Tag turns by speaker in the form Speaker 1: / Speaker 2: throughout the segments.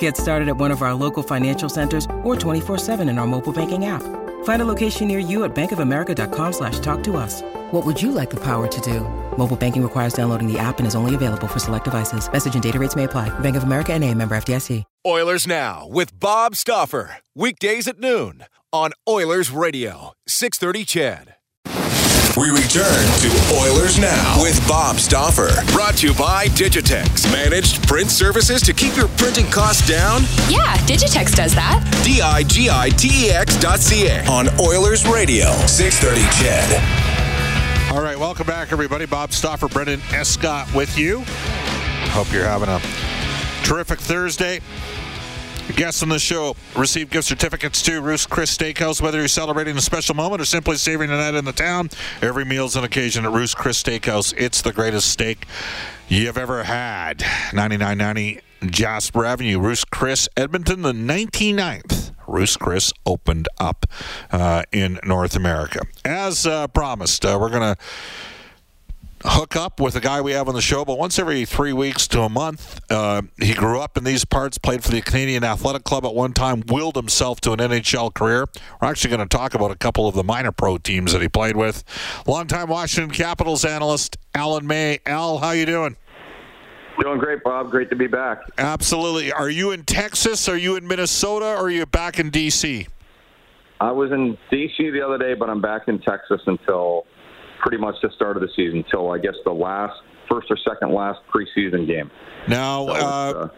Speaker 1: Get started at one of our local financial centers or 24-7 in our mobile banking app. Find a location near you at bankofamerica.com slash talk to us. What would you like the power to do? Mobile banking requires downloading the app and is only available for select devices. Message and data rates may apply. Bank of America and a member FDIC.
Speaker 2: Oilers Now with Bob Stauffer. Weekdays at noon on Oilers Radio. 630 CHED. We return to Oilers Now with Bob Stauffer. Brought to you by Digitex. Managed print services to keep your printing costs down?
Speaker 3: Yeah, Digitex does that.
Speaker 2: D I G I T E X dot C A on Oilers Radio. 630 CHED.
Speaker 4: All right, welcome back, everybody. Bob Stauffer, Brendan Escott with you. Hope you're having a terrific Thursday. Guests on the show receive gift certificates to Ruth's Chris Steakhouse. Whether you're celebrating a special moment or simply savoring a night in the town, every meal's an occasion at Ruth's Chris Steakhouse. It's the greatest steak you've ever had. 9990 Jasper Avenue, Ruth's Chris, Edmonton, the 99th. Ruth's Chris opened up uh, in North America. As uh, promised, uh, we're going to hook up with a guy we have on the show, but once every three weeks to a month. Uh, he grew up in these parts, played for the Canadian Athletic Club at one time, willed himself to an NHL career. We're actually going to talk about a couple of the minor pro teams that he played with. Longtime Washington Capitals analyst Alan May. Al, how you doing?
Speaker 5: Doing great, Bob. Great to be back.
Speaker 4: Absolutely. Are you in Texas? Are you in Minnesota? Or are you back in D.C.?
Speaker 5: I was in D.C. the other day, but I'm back in Texas until pretty much the start of the season, until I guess the last, first or second last preseason game.
Speaker 4: Now,
Speaker 5: So
Speaker 4: uh,
Speaker 5: uh,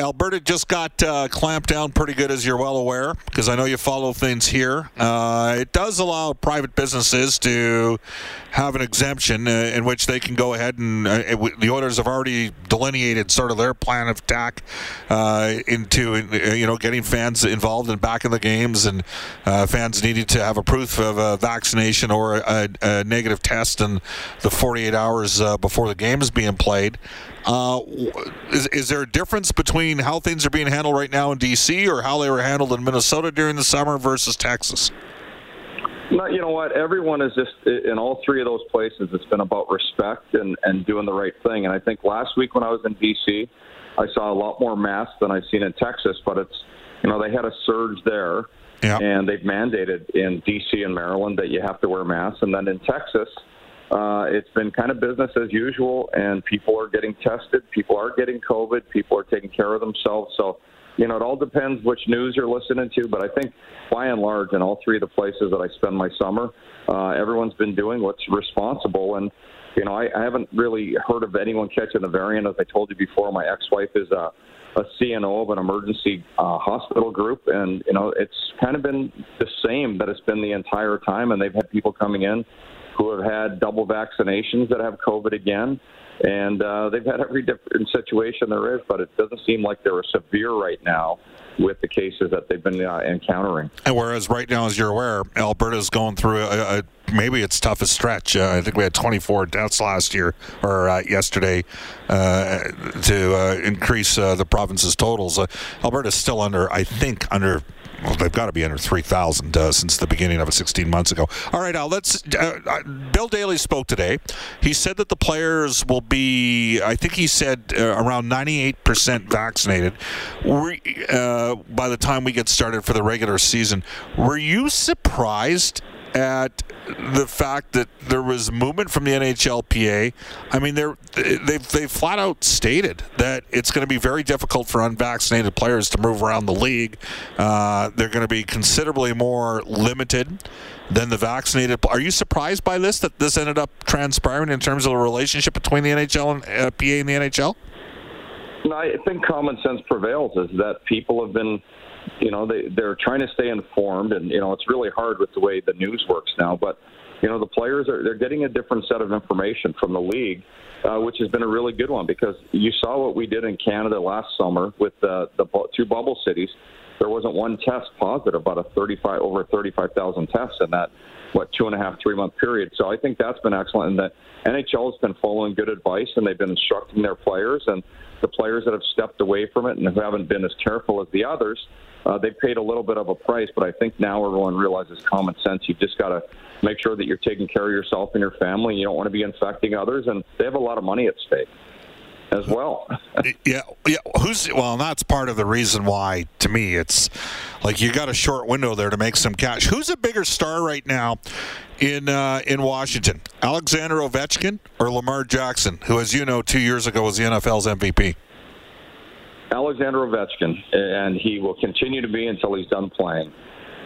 Speaker 4: Alberta just got uh, clamped down pretty good, as you're well aware, because I know you follow things here. Uh, it does allow private businesses to have an exemption uh, in which they can go ahead and uh, w- the Oilers have already delineated sort of their plan of attack uh, into uh, you know getting fans involved and back in the games, and fans needing to have a proof of a vaccination or a, a negative test in the 48 hours before the game is being played. Is, is there a difference between how things are being handled right now in D.C. or how they were handled in Minnesota during the summer versus Texas?
Speaker 5: no, you know what? Everyone is just in all three of those places. It's been about respect and and doing the right thing. And I think last week when I was in D.C., I saw a lot more masks than I've seen in Texas. But it's you know they had a surge there,
Speaker 4: Yeah.
Speaker 5: and they've mandated in D.C. and Maryland that you have to wear masks. And then in Texas, uh, it's been kind of business as usual, and people are getting tested. People are getting COVID. People are taking care of themselves. So, you know, it all depends which news you're listening to. But I think, by and large, in all three of the places that I spend my summer, uh, everyone's been doing what's responsible. And you know, I, I haven't really heard of anyone catching the variant. As I told you before, my ex-wife is a a CNO of an emergency uh, hospital group, and you know it's kind of been the same that it's been the entire time. And they've had people coming in who have had double vaccinations that have COVID again, and uh, they've had every different situation there is. But it doesn't seem like they're severe right now with the cases that they've been uh, encountering.
Speaker 4: And whereas right now, as you're aware, Alberta's going through a, a maybe its toughest stretch. Uh, I think we had 24 deaths last year or uh, yesterday uh, to uh, increase uh, the province's totals. Alberta's still under, I think, under. Well, they've got to be under 3,000 uh, since the beginning of it 16 months ago. All right, Al, let's. Uh, Bill Daly spoke today. He said that the players will be, I think he said, uh, around 98% vaccinated by the time we get started for the regular season. Were you surprised at the fact that there was movement from the NHLPA. I mean, they're they've they flat out stated that it's going to be very difficult for unvaccinated players to move around the league. Uh, they're going to be considerably more limited than the vaccinated. Are you surprised by this that this ended up transpiring in terms of the relationship between the NHL and uh, PA and the NHL?
Speaker 5: No, I think common sense prevails. Is that people have been you know they they're trying to stay informed, and you know it's really hard with the way the news works now. But you know the players are they're getting a different set of information from the league, uh, which has been a really good one because you saw what we did in Canada last summer with the the two bubble cities. There wasn't one test positive, about a 35 over 35,000 tests in that what two and a half three month period. So I think that's been excellent, and that NHL has been following good advice and they've been instructing their players and the players that have stepped away from it and who haven't been as careful as the others uh, they paid a little bit of a price, but I think now everyone realizes common sense. You've just got to make sure that you're taking care of yourself and your family. You don't want to be infecting others, and they have a lot of money at stake as well.
Speaker 4: yeah, yeah. Who's well? that's part of the reason why, to me, it's like you got a short window there to make some cash. Who's a bigger star right now in uh, in Washington? Alexander Ovechkin or Lamar Jackson, who, as you know, two years ago was the NFL's MVP.
Speaker 5: Alexander Ovechkin, and he will continue to be until he's done playing.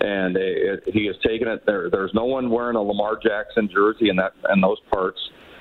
Speaker 5: And it, he has taken it. There, there's no one wearing a Lamar Jackson jersey in that and those parts.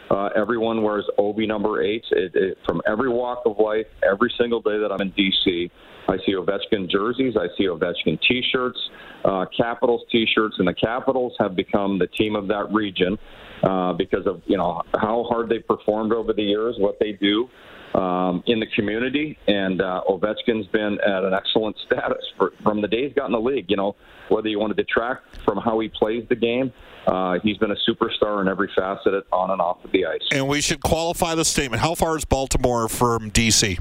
Speaker 5: Uh, everyone wears OB number eight. It, it, from every walk of life, every single day that I'm in DC, I see Ovechkin jerseys. I see Ovechkin T-shirts, uh, Capitals T-shirts, and the Capitals have become the team of that region uh, because of you know how hard they've performed over the years, what they do um, in the community, and uh, Ovechkin's been at an excellent status for, from the day he's got in the league. You know, whether you want to detract from how he plays the game, uh, he's been a superstar in every facet, on and off of the ice.
Speaker 4: And we should qualify the statement. How far is Baltimore from DC?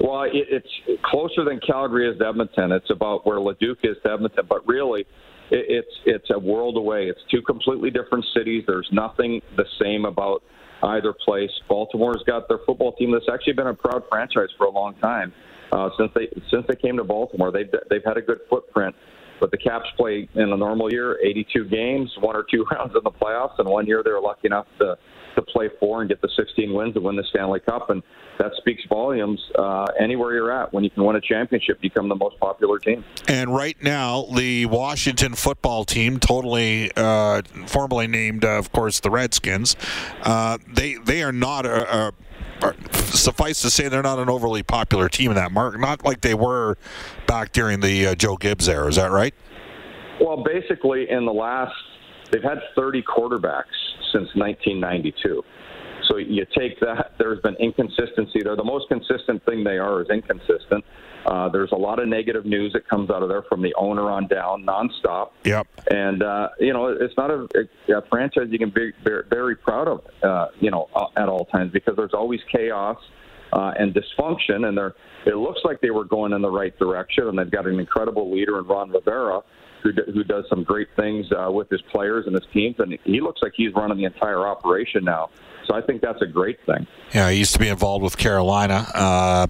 Speaker 5: Well, it, it's closer than Calgary is to Edmonton. It's about where Leduc is to Edmonton, but really, it, it's it's a world away. It's two completely different cities. There's nothing the same about either place. Baltimore's got their football team that's actually been a proud franchise for a long time. Uh, since they since they came to Baltimore, they've they've had a good footprint. But the Caps play in a normal year 82 games, one or two rounds in the playoffs, and one year they were lucky enough to to play four and get the 16 wins to win the Stanley Cup. And that speaks volumes. Uh, anywhere you're at, when you can win a championship, become the most popular team.
Speaker 4: And right now, the Washington football team, totally uh, formally named, uh, of course, the Redskins, uh, they they are not a, a suffice to say, they're not an overly popular team in that market. Not like they were back during the uh, Joe Gibbs era. Is that right?
Speaker 5: Well, basically, in the last, they've had 30 quarterbacks since 1992. So you take that, there's been inconsistency there. The most consistent thing they are is inconsistent. Uh, there's a lot of negative news that comes out of there from the owner on down, nonstop.
Speaker 4: Yep.
Speaker 5: And uh, you know, it's not a, a franchise you can be very, very proud of, uh, you know, at all times because there's always chaos uh, and dysfunction, and they're. It looks like they were going in the right direction, and they've got an incredible leader in Ron Rivera who, who does some great things uh, with his players and his teams, and he looks like he's running the entire operation now. So I think that's a great thing.
Speaker 4: Yeah, he used to be involved with Carolina. Uh,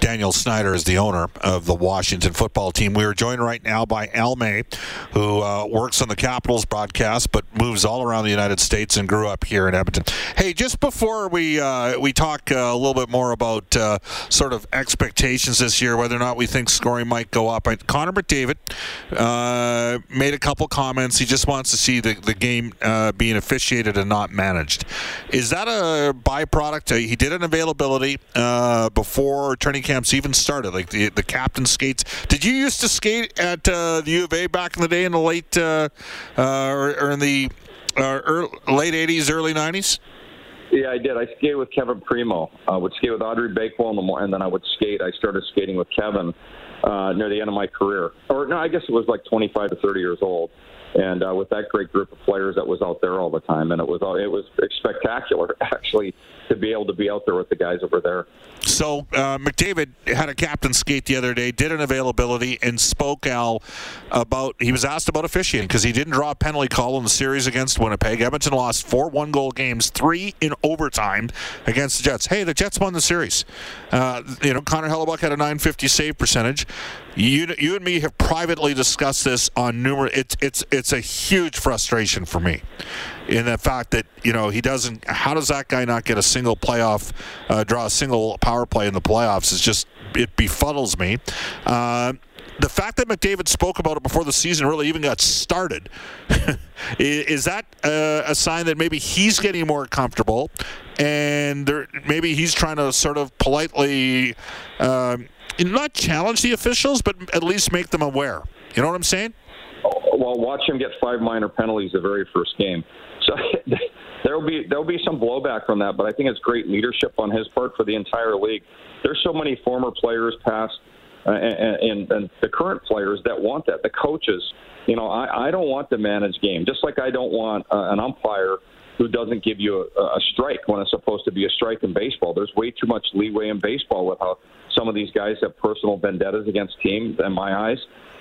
Speaker 4: Daniel Snyder is the owner of the Washington football team. We are joined right now by Al May, who uh, works on the Capitals broadcast, but moves all around the United States and grew up here in Edmonton. Hey, just before we uh, we talk uh, a little bit more about uh, sort of expectations this year, whether or not we think scoring might go up, I, Connor McDavid uh, made a couple comments. He just wants to see the the game being officiated and not managed. Is that a byproduct? Uh, he did an availability uh, before training camps even started, like the the captain skates. Did you used to skate at uh, the U of A back in the day in the late uh, uh, or, or, in the early, late '80s, early '90s?
Speaker 5: Yeah, I did. I skated with Kevin Primeau. I would skate with Audrey Bakewell in the morning, and then I would skate. I started skating with Kevin uh, near the end of my career, or no, I guess it was like 25 to 30 years old and uh, with that great group of players that was out there all the time, and it was it was spectacular actually to be able to be out there with the guys were there.
Speaker 4: So uh, McDavid had a captain skate the other day, did an availability, and spoke Al about. He was asked about officiating because he didn't draw a penalty call in the series against Winnipeg. Edmonton lost four one-goal games, three in overtime against the Jets. Hey, the Jets won the series. Uh, you know, Connor Hellebuyck had a 950 save percentage. You, you and me have privately discussed this on numerous. It's it's it's a huge frustration for me, in the fact that you know he doesn't. How does that guy not get a single playoff, uh, draw a single power play in the playoffs? Is just it befuddles me. Uh, the fact that McDavid spoke about it before the season really even got started, is that uh, a sign that maybe he's getting more comfortable and there, maybe he's trying to sort of politely um, not challenge the officials, but at least make them aware? You know what I'm saying?
Speaker 5: Well, watch him get five minor penalties the very first game. So there'll be there'll be some blowback from that, but I think it's great leadership on his part for the entire league. There's so many former players, past uh, and, and the current players that want that. The coaches, you know, I, I don't want the managed game. Just like I don't want uh, an umpire who doesn't give you a, a strike when it's supposed to be a strike in baseball. There's way too much leeway in baseball with how some of these guys have personal vendettas against teams. In my eyes.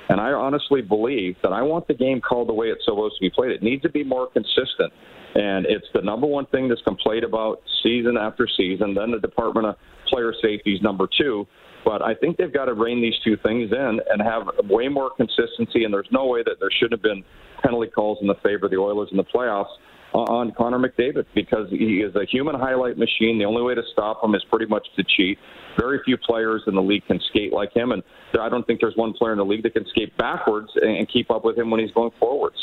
Speaker 5: And I honestly believe that I want the game called the way it's supposed to be played. It needs to be more consistent. And it's the number one thing that's complained about season after season. Then the Department of Player Safety is number two. But I think they've got to rein these two things in and have way more consistency. And there's no way that there should have been penalty calls in the favor of the Oilers in the playoffs on Connor McDavid because he is a human highlight machine. The only way to stop him is pretty much to cheat. Very few players in the league can skate like him, and I don't think there's one player in the league that can skate backwards and keep up with him when he's going forwards.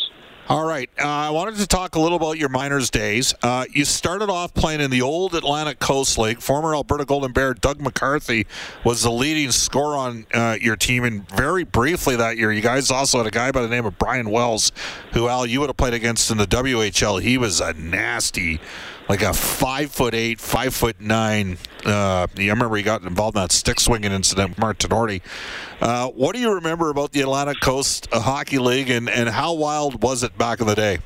Speaker 4: All right. Uh, I wanted to talk a little about your minors days. Uh, you started off playing in the old Atlantic Coast League. Former Alberta Golden Bear Doug McCarthy was the leading scorer on uh, your team. And very briefly that year, you guys also had a guy by the name of Brian Wells, who, Al, you would have played against in the WHL. He was a nasty like a five foot eight, five foot nine. Uh, I remember he got involved in that stick swinging incident with Mark Tinordi. Uh, what do you remember about the Atlantic Coast Hockey League, and, and how wild was it back in the day?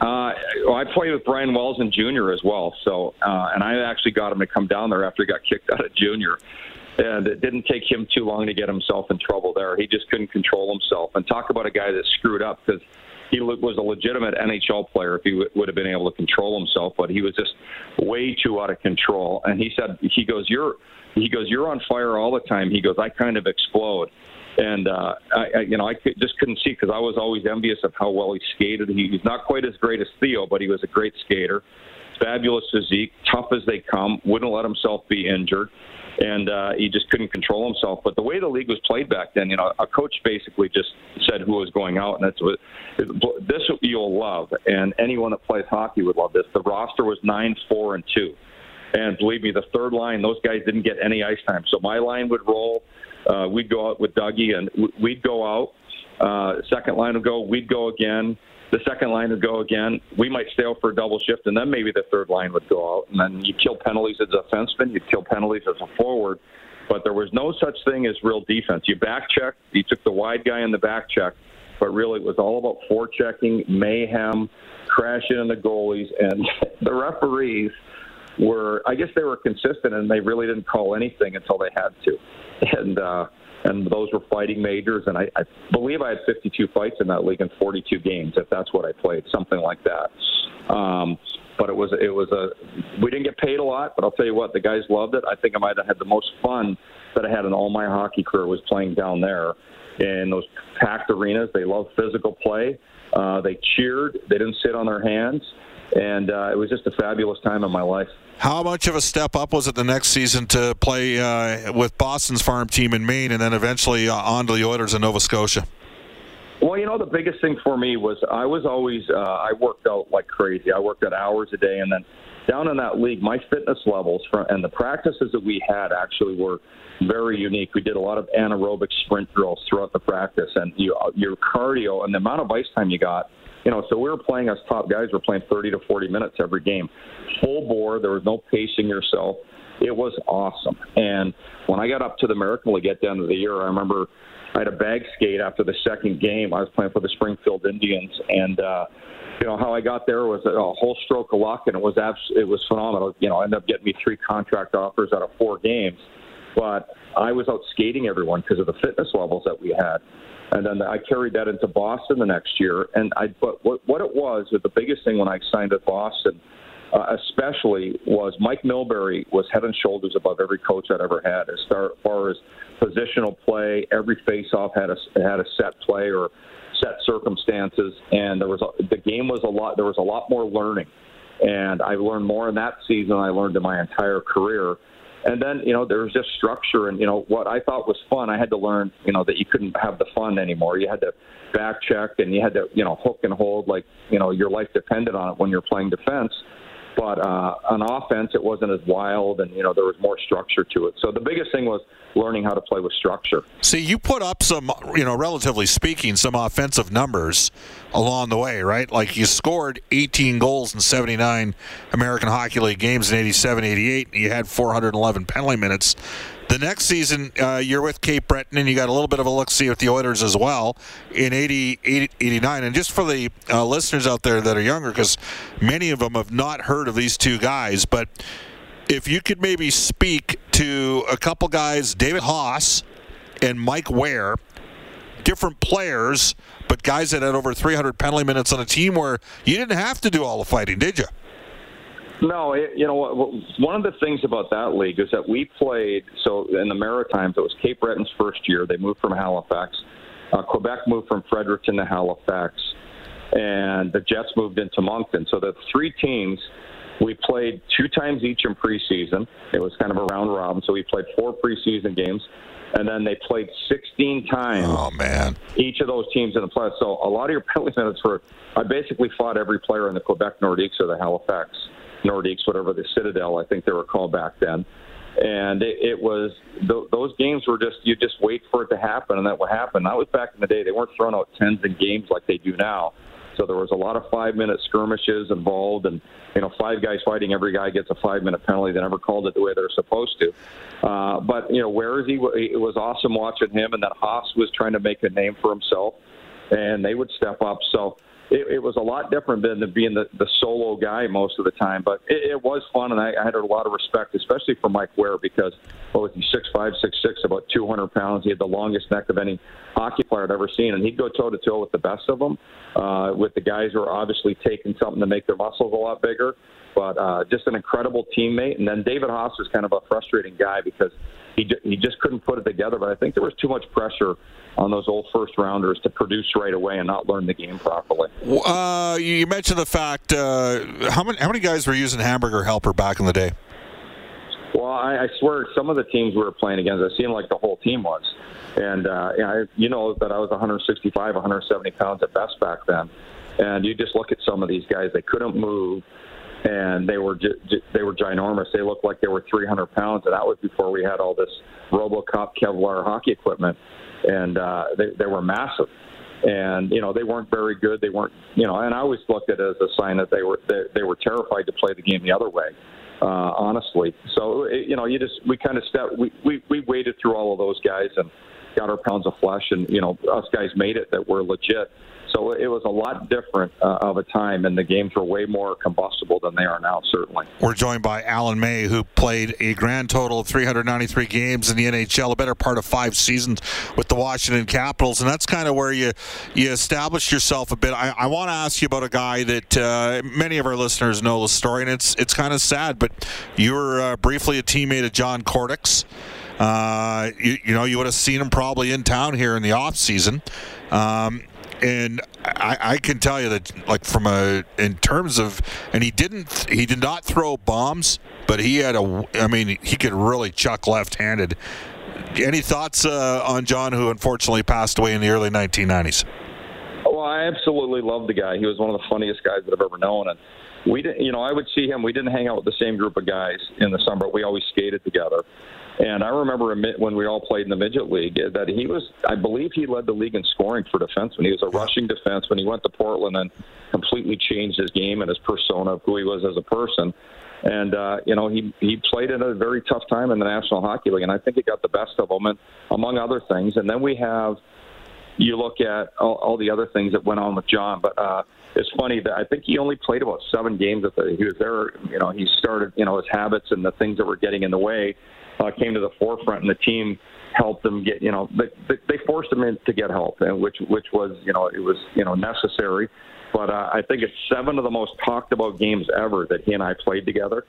Speaker 5: Uh, well, I played with Brian Wells in junior as well. So, uh, and I actually got him to come down there after he got kicked out of junior. And it didn't take him too long to get himself in trouble there. He just couldn't control himself. And talk about a guy that screwed up because he was a legitimate NHL player if he would have been able to control himself, but he was just way too out of control. And he said, he goes, you're, he goes, you're on fire all the time. He goes, I kind of explode. And uh, I, I, you know, I could, just couldn't see because I was always envious of how well he skated. He, he's not quite as great as Theo, but he was a great skater. Fabulous physique, tough as they come. Wouldn't let himself be injured and uh, he just couldn't control himself. But the way the league was played back then, you know, a coach basically just said who was going out, and that's what this you'll love, and anyone that plays hockey would love this. The roster was nine, four, and two, and believe me, the third line, those guys didn't get any ice time. So my line would roll. Uh, we'd go out with Dougie, and we'd go out. Uh, second line would go. We'd go again the second line would go again. We might stay out for a double shift, and then maybe the third line would go out. And then you kill penalties as a defenseman, you kill penalties as a forward. But there was no such thing as real defense. You back check, you took the wide guy in the back check, but really it was all about forechecking, mayhem, crashing in the goalies, and the referees were, I guess they were consistent, and they really didn't call anything until they had to. And uh, and those were fighting majors. And I, I believe I had 52 fights in that league in 42 games, if that's what I played, something like that. Um, but it was it was a we didn't get paid a lot, but I'll tell you what, the guys loved it. I think I might have had the most fun that I had in all my hockey career was playing down there in those packed arenas. They loved physical play. Uh, they cheered. They didn't sit on their hands, and uh, it was just a fabulous time in my life.
Speaker 4: How much of a step up was it the next season to play uh, with Boston's farm team in Maine and then eventually uh, on to the Oilers in Nova Scotia?
Speaker 5: Well, you know, the biggest thing for me was I was always, uh, I worked out like crazy. I worked out hours a day. And then down in that league, my fitness levels from, and the practices that we had actually were very unique. We did a lot of anaerobic sprint drills throughout the practice. And you, your cardio and the amount of ice time you got you know, so we were playing as top guys. We're playing 30 to 40 minutes every game, full bore. There was no pacing yourself. It was awesome. And when I got up to the American League at the end of the year, I remember I had a bag skate after the second game. I was playing for the Springfield Indians, and uh, you know how I got there was a, whole stroke of luck, and it was abs- it was phenomenal. You know, I ended up getting me three contract offers out of four games, but I was out skating everyone because of the fitness levels that we had and then I carried that into Boston the next year. And I, but what what it was, the biggest thing when I signed at Boston uh, especially was Mike Milbury was head and shoulders above every coach I'd ever had as far as positional play. Every faceoff had a had a set play or set circumstances, and there was a, the game was a lot. There was a lot more learning, and I learned more in that season I learned in my entire career. And then, you know, there was just structure and, you know, what I thought was fun, I had to learn, you know, that you couldn't have the fun anymore. You had to back check and you had to, you know, hook and hold like, you know, your life depended on it when you're playing defense. But uh, on offense, it wasn't as wild, and you know there was more structure to it. So the biggest thing was learning how to play with structure.
Speaker 4: See, you put up some, you know, relatively speaking, some offensive numbers along the way, right? Like you scored 18 goals in 79 American Hockey League games in 87, 88. You had 411 penalty minutes. The next season, uh, you're with Cape Breton, and you got a little bit of a look see with the Oilers as well in 80, 80 89. And just for the uh, listeners out there that are younger, because many of them have not heard of these two guys, but if you could maybe speak to a couple guys, David Haas and Mike Ware, different players, but guys that had over 300 penalty minutes on a team where you didn't have to do all the fighting, did you?
Speaker 5: No, it, you know what? one of the things about that league is that we played. So in the Maritimes, it was Cape Breton's first year. They moved from Halifax. Uh, Quebec moved from Fredericton to Halifax, and the Jets moved into Moncton. So the three teams we played two times each in preseason. It was kind of a round robin, so we played four preseason games, and then they played 16 times.
Speaker 4: Oh man!
Speaker 5: Each of those teams in the playoffs. So a lot of your penalty minutes were. I basically fought every player in the Quebec Nordiques or the Halifax Nordiques, whatever the Citadel, I think they were called back then. And it, it was th- those games were just you just wait for it to happen, and that would happen. That was back in the day; they weren't throwing out tens in games like they do now. So there was a lot of five-minute skirmishes involved, and you know, five guys fighting. Every guy gets a five-minute penalty. They never called it the way they're supposed to. Uh, but you know, where is he? It was awesome watching him, and that Haas was trying to make a name for himself, and they would step up. So it, it was a lot different than being the, the solo guy most of the time. But it, it was fun, and I, I had a lot of respect, especially for Mike Ware, because what was he six five, six six, about 200 pounds. He had the longest neck of any hockey player I'd ever seen, and he'd go toe to toe with the best of them, uh, with the guys who are obviously taking something to make their muscles a lot bigger. But uh, just an incredible teammate. And then David Haas was kind of a frustrating guy because he he just couldn't put it together. But I think there was too much pressure on those old first rounders to produce right away and not learn the game properly.
Speaker 4: Uh, you mentioned the fact uh, how many how many guys were using hamburger helper back in the day?
Speaker 5: Well, I, I swear some of the teams we were playing against, it seemed like the whole team was. And uh, you, know, you know that I was 165, 170 pounds at best back then. And you just look at some of these guys; they couldn't move and they were they were ginormous. They looked like they were 300 pounds, and that was before we had all this RoboCop Kevlar hockey equipment, and uh, they they were massive. And you know they weren't very good. They weren't you know, and I always looked at it as a sign that they were they, they were terrified to play the game the other way. Uh, honestly, so it, you know, you just we kind of stepped we, we we waded through all of those guys and got our pounds of flesh, and you know, us guys made it that were legit. So it was a lot different uh, of a time, and the games were way more combustible than they are now, certainly.
Speaker 4: We're joined by Alan May, who played a grand total of 393 games in the NHL, a better part of five seasons with the Washington Capitals, and that's kind of where you you establish yourself a bit. I, I want to ask you about a guy that uh, many of our listeners know the story, and it's it's kind of sad, but you were uh, briefly a teammate of John Kordics. Uh, you, you, know, you would have seen him probably in town here in the off season. Um, and I, I, can tell you that, like from a in terms of, and he didn't, he did not throw bombs, but he had a, I mean, he could really chuck left-handed. Any thoughts uh, on John, who unfortunately passed away in the early 1990s?
Speaker 5: Well, I absolutely loved the guy. He was one of the funniest guys that I've ever known, and we didn't, you know, I would see him. We didn't hang out with the same group of guys in the summer. But we always skated together. And I remember when we all played in the midget league that he was, I believe he led the league in scoring for defensemen. He was a rushing defenseman. He went to Portland and completely changed his game and his persona of who he was as a person. And uh, you know, he he played in a very tough time in the National Hockey League, and I think he got the best of him, and among other things. And then we have, you look at all, all the other things that went on with John, but. uh it's funny that I think he only played about seven games. At the, he was there, you know, he started, you know, his habits and the things that were getting in the way uh, came to the forefront, and the team helped them get, you know, they, they forced him in to get help, and which which was, you know, it was, you know, necessary. but uh, I think it's seven of the most talked about games ever that he and I played together.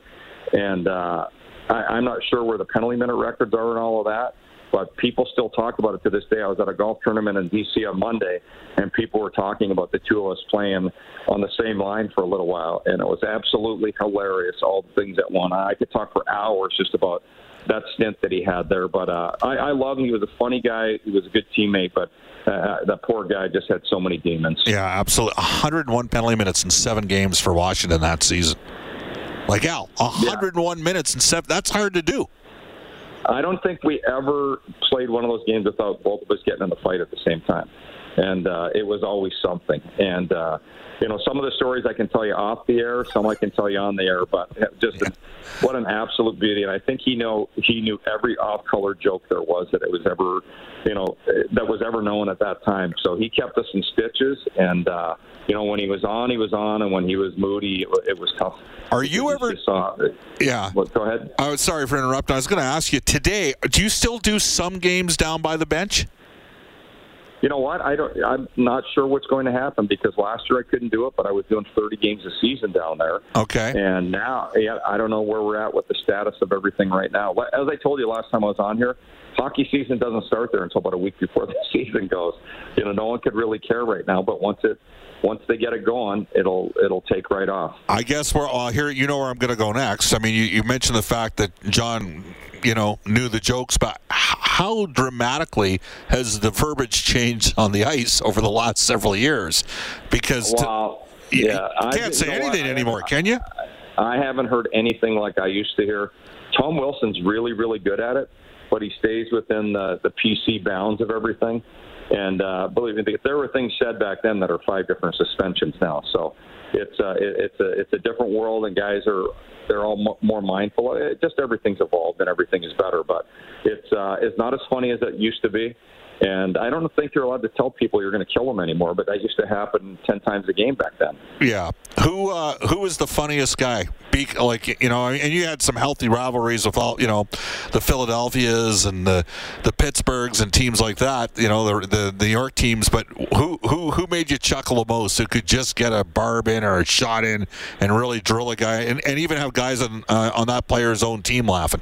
Speaker 5: And uh, I, I'm not sure where the penalty minute records are and all of that, but people still talk about it to this day. I was at a golf tournament in D.C. on Monday, and people were talking about the two of us playing on the same line for a little while, and it was absolutely hilarious. All the things that one, I could talk for hours just about that stint that he had there. But uh, I, I love him. He was a funny guy. He was a good teammate, but uh, that poor guy just had so many demons.
Speaker 4: Yeah, absolutely. 101 penalty minutes in seven games for Washington that season. Like Al, 101 yeah. minutes and seven. That's hard to do.
Speaker 5: I don't think we ever played one of those games without both of us getting in the fight at the same time, and uh, it was always something. And uh, you know, some of the stories I can tell you off the air, some I can tell you on the air. But just yeah. what an absolute beauty! And I think he know he knew every off-color joke there was that it was ever, you know, that was ever known at that time. So he kept us in stitches. And uh, you know, when he was on, he was on, and when he was moody, it, it was tough.
Speaker 4: Are you ever? Yeah.
Speaker 5: Go ahead.
Speaker 4: I was sorry for interrupting. I was going to ask you today. Do you still do some games down by the bench?
Speaker 5: You know what? I don't. I'm not sure what's going to happen because last year I couldn't do it, but I was doing 30 games a season down there.
Speaker 4: Okay.
Speaker 5: And now, yeah, I don't know where we're at with the status of everything right now. As I told you last time I was on here, hockey season doesn't start there until about a week before the season goes. You know, no one could really care right now, but once it once they get it going, it'll it'll take right off.
Speaker 4: I guess we're uh, here. You know where I'm going to go next. I mean, you, you mentioned the fact that John, you know, knew the jokes, but how dramatically has the verbiage changed on the ice over the last several years? Because
Speaker 5: well, to, yeah,
Speaker 4: you can't I, say anything anymore, can you?
Speaker 5: I haven't heard anything like I used to hear. Tom Wilson's really, really good at it, but he stays within the, the PC bounds of everything. And uh, believe me, there were things said back then that are five different suspensions now. So it's uh, it, it's a it's a different world, and guys are they're all m- more mindful. It, just everything's evolved and everything is better, but it's uh, it's not as funny as it used to be. And I don't think you're allowed to tell people you're going to kill them anymore, but that used to happen ten times a game back then.
Speaker 4: Yeah. Who uh, who was the funniest guy? Be, like you know, and you had some healthy rivalries with all you know, the Philadelphias and the the Pittsburghs and teams like that. You know, the the, the New York teams. But who who who made you chuckle the most? Who could just get a barb in or a shot in and really drill a guy, and, and even have guys on uh, on that player's own team laughing?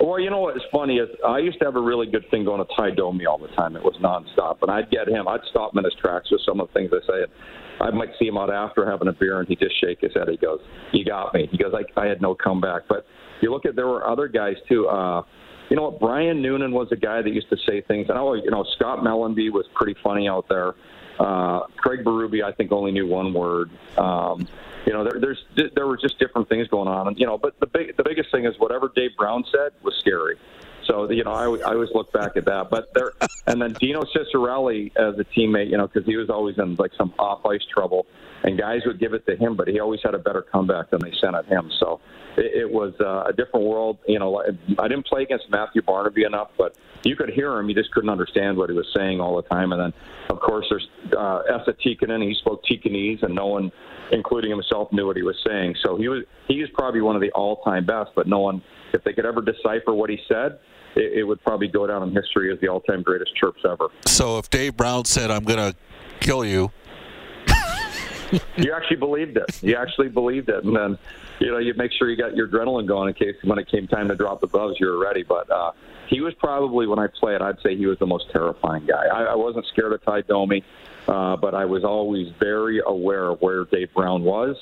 Speaker 5: Well, you know what's funny is I used to have a really good thing going to Ty Domi all the time. It was nonstop, and I'd get him. I'd stop him in his tracks with some of the things I say. I might see him out after having a beer, and he just shake his head. He goes, "You got me." He goes, "I, I had no comeback." But you look at there were other guys too. Uh, you know what? Brian Noonan was a guy that used to say things. And oh, you know, Scott Mellanby was pretty funny out there. Uh, Craig Berube, I think, only knew one word. Um, you know, there, there's there were just different things going on, and you know, but the big the biggest thing is whatever Dave Brown said was scary. So you know, I, I always look back at that. But there, and then Dino Ciccarelli as a teammate, you know, because he was always in like some off ice trouble, and guys would give it to him, but he always had a better comeback than they sent at him. So it, it was uh, a different world. You know, I didn't play against Matthew Barnaby enough, but you could hear him. You just couldn't understand what he was saying all the time. And then, of course, there's uh, Esa Tikkanen. He spoke Tikkanese, and no one including himself, knew what he was saying. So he was he is probably one of the all-time best. But no one, if they could ever decipher what he said, it, it would probably go down in history as the all-time greatest chirps ever.
Speaker 4: So if Dave Brown said, "I'm going to kill you,"
Speaker 5: you actually believed it. You actually believed it, and then you know you make sure you got your adrenaline going in case when it came time to drop the gloves, you were ready. But uh, he was probably when I played, I'd say he was the most terrifying guy. I, I wasn't scared of Ty Domi. Uh, but I was always very aware of where Dave Brown was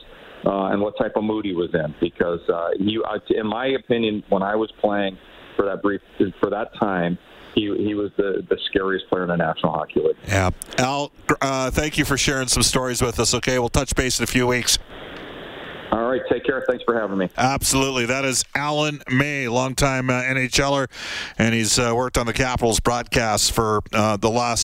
Speaker 5: uh, and what type of mood he was in because uh, he, in my opinion, when I was playing for that brief for that time, he, he was the, the scariest player in the National Hockey League.
Speaker 4: Yeah. Al, uh, thank you for sharing some stories with us. Okay, we'll touch base in a few weeks.
Speaker 5: All right, take care. Thanks for having me.
Speaker 4: Absolutely. That is Alan May, longtime uh, NHLer, and he's uh, worked on the Capitals broadcast for uh, the last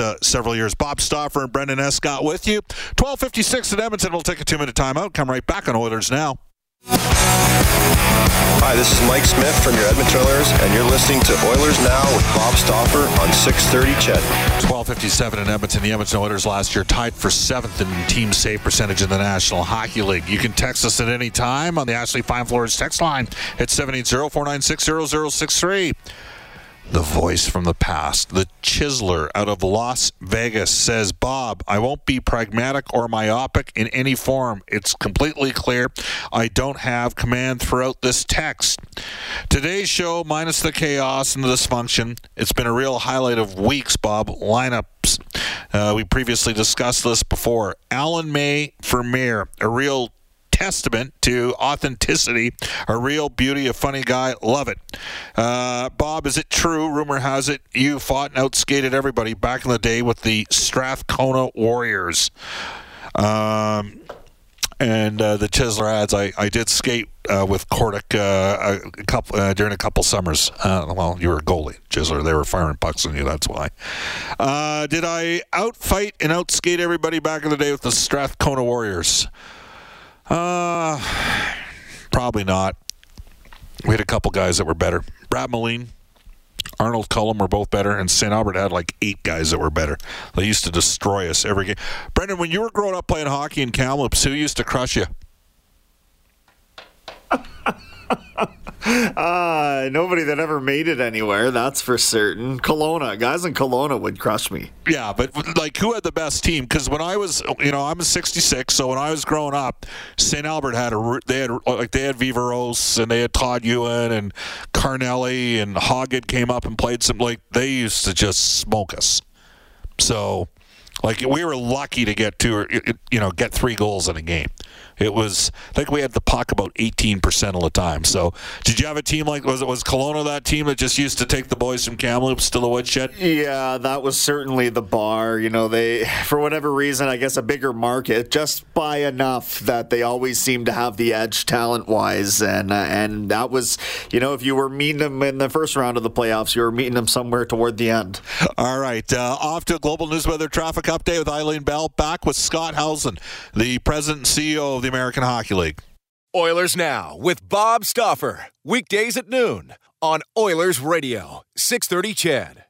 Speaker 4: uh, several years. Bob Stauffer and Brendan Escott with you. 1256 at Edmonton. We'll take a two minute timeout. Come right back on Oilers Now.
Speaker 6: Hi, this is Mike Smith from your Edmonton Oilers, and you're listening to Oilers Now with Bob Stauffer on 630 CHED.
Speaker 4: 1257 in Edmonton. The Edmonton Oilers last year tied for seventh in team save percentage in the National Hockey League. You can text us at any time on the Ashley Fine Floors text line at 780 496 0063 the voice from the past, the chiseler out of Las Vegas says, Bob, I won't be pragmatic or myopic in any form. It's completely clear I don't have command throughout this text. Today's show, minus the chaos and the dysfunction, it's been a real highlight of weeks, Bob. Lineups. Uh, we previously discussed this before. Alan May for mayor, a real testament to authenticity, a real beauty, a funny guy. Love it. Uh, Bob, is it true? Rumor has it you fought and outskated everybody back in the day with the Strathcona Warriors. Um, and uh, the Chisler ads. I, I did skate uh, with Kordic uh, a couple uh, during a couple summers. Uh, well, you were a goalie, Chisler. They were firing pucks on you. That's why. Uh, did I outfight and outskate everybody back in the day with the Strathcona Warriors? Uh, probably not. We had a couple guys that were better. Brad Moline, Arnold Cullum were both better, and St. Albert had like eight guys that were better. They used to destroy us every game. Brendan, when you were growing up playing hockey in Kamloops, who used to crush you?
Speaker 7: uh, nobody that ever made it anywhere, that's for certain. Kelowna, guys in Kelowna would crush me.
Speaker 4: Yeah, but like, who had the best team? Because when I was, you know, I'm 66, so when I was growing up, St. Albert had a, they had like they had Viveiros and they had Todd Ewen and Carnelli and Hoggett came up and played some. Like they used to just smoke us. So, like we were lucky to get two, or, you know, get three goals in a game. It was, I think we had the puck about 18% of the time. So, did you have a team like, was it was Kelowna that team that just used to take the boys from Kamloops to the woodshed?
Speaker 7: Yeah, that was certainly the bar. You know, they, for whatever reason, I guess a bigger market, just by enough that they always seem to have the edge talent wise. And, uh, and that was, you know, if you were meeting them in the first round of the playoffs, you were meeting them somewhere toward the end.
Speaker 4: All right. Uh, off to a global news weather traffic update with Eileen Bell. Back with Scott Howson, the president and CEO the American Hockey League.
Speaker 2: Oilers Now with Bob Stauffer. Weekdays at noon on Oilers Radio, 630 CHED.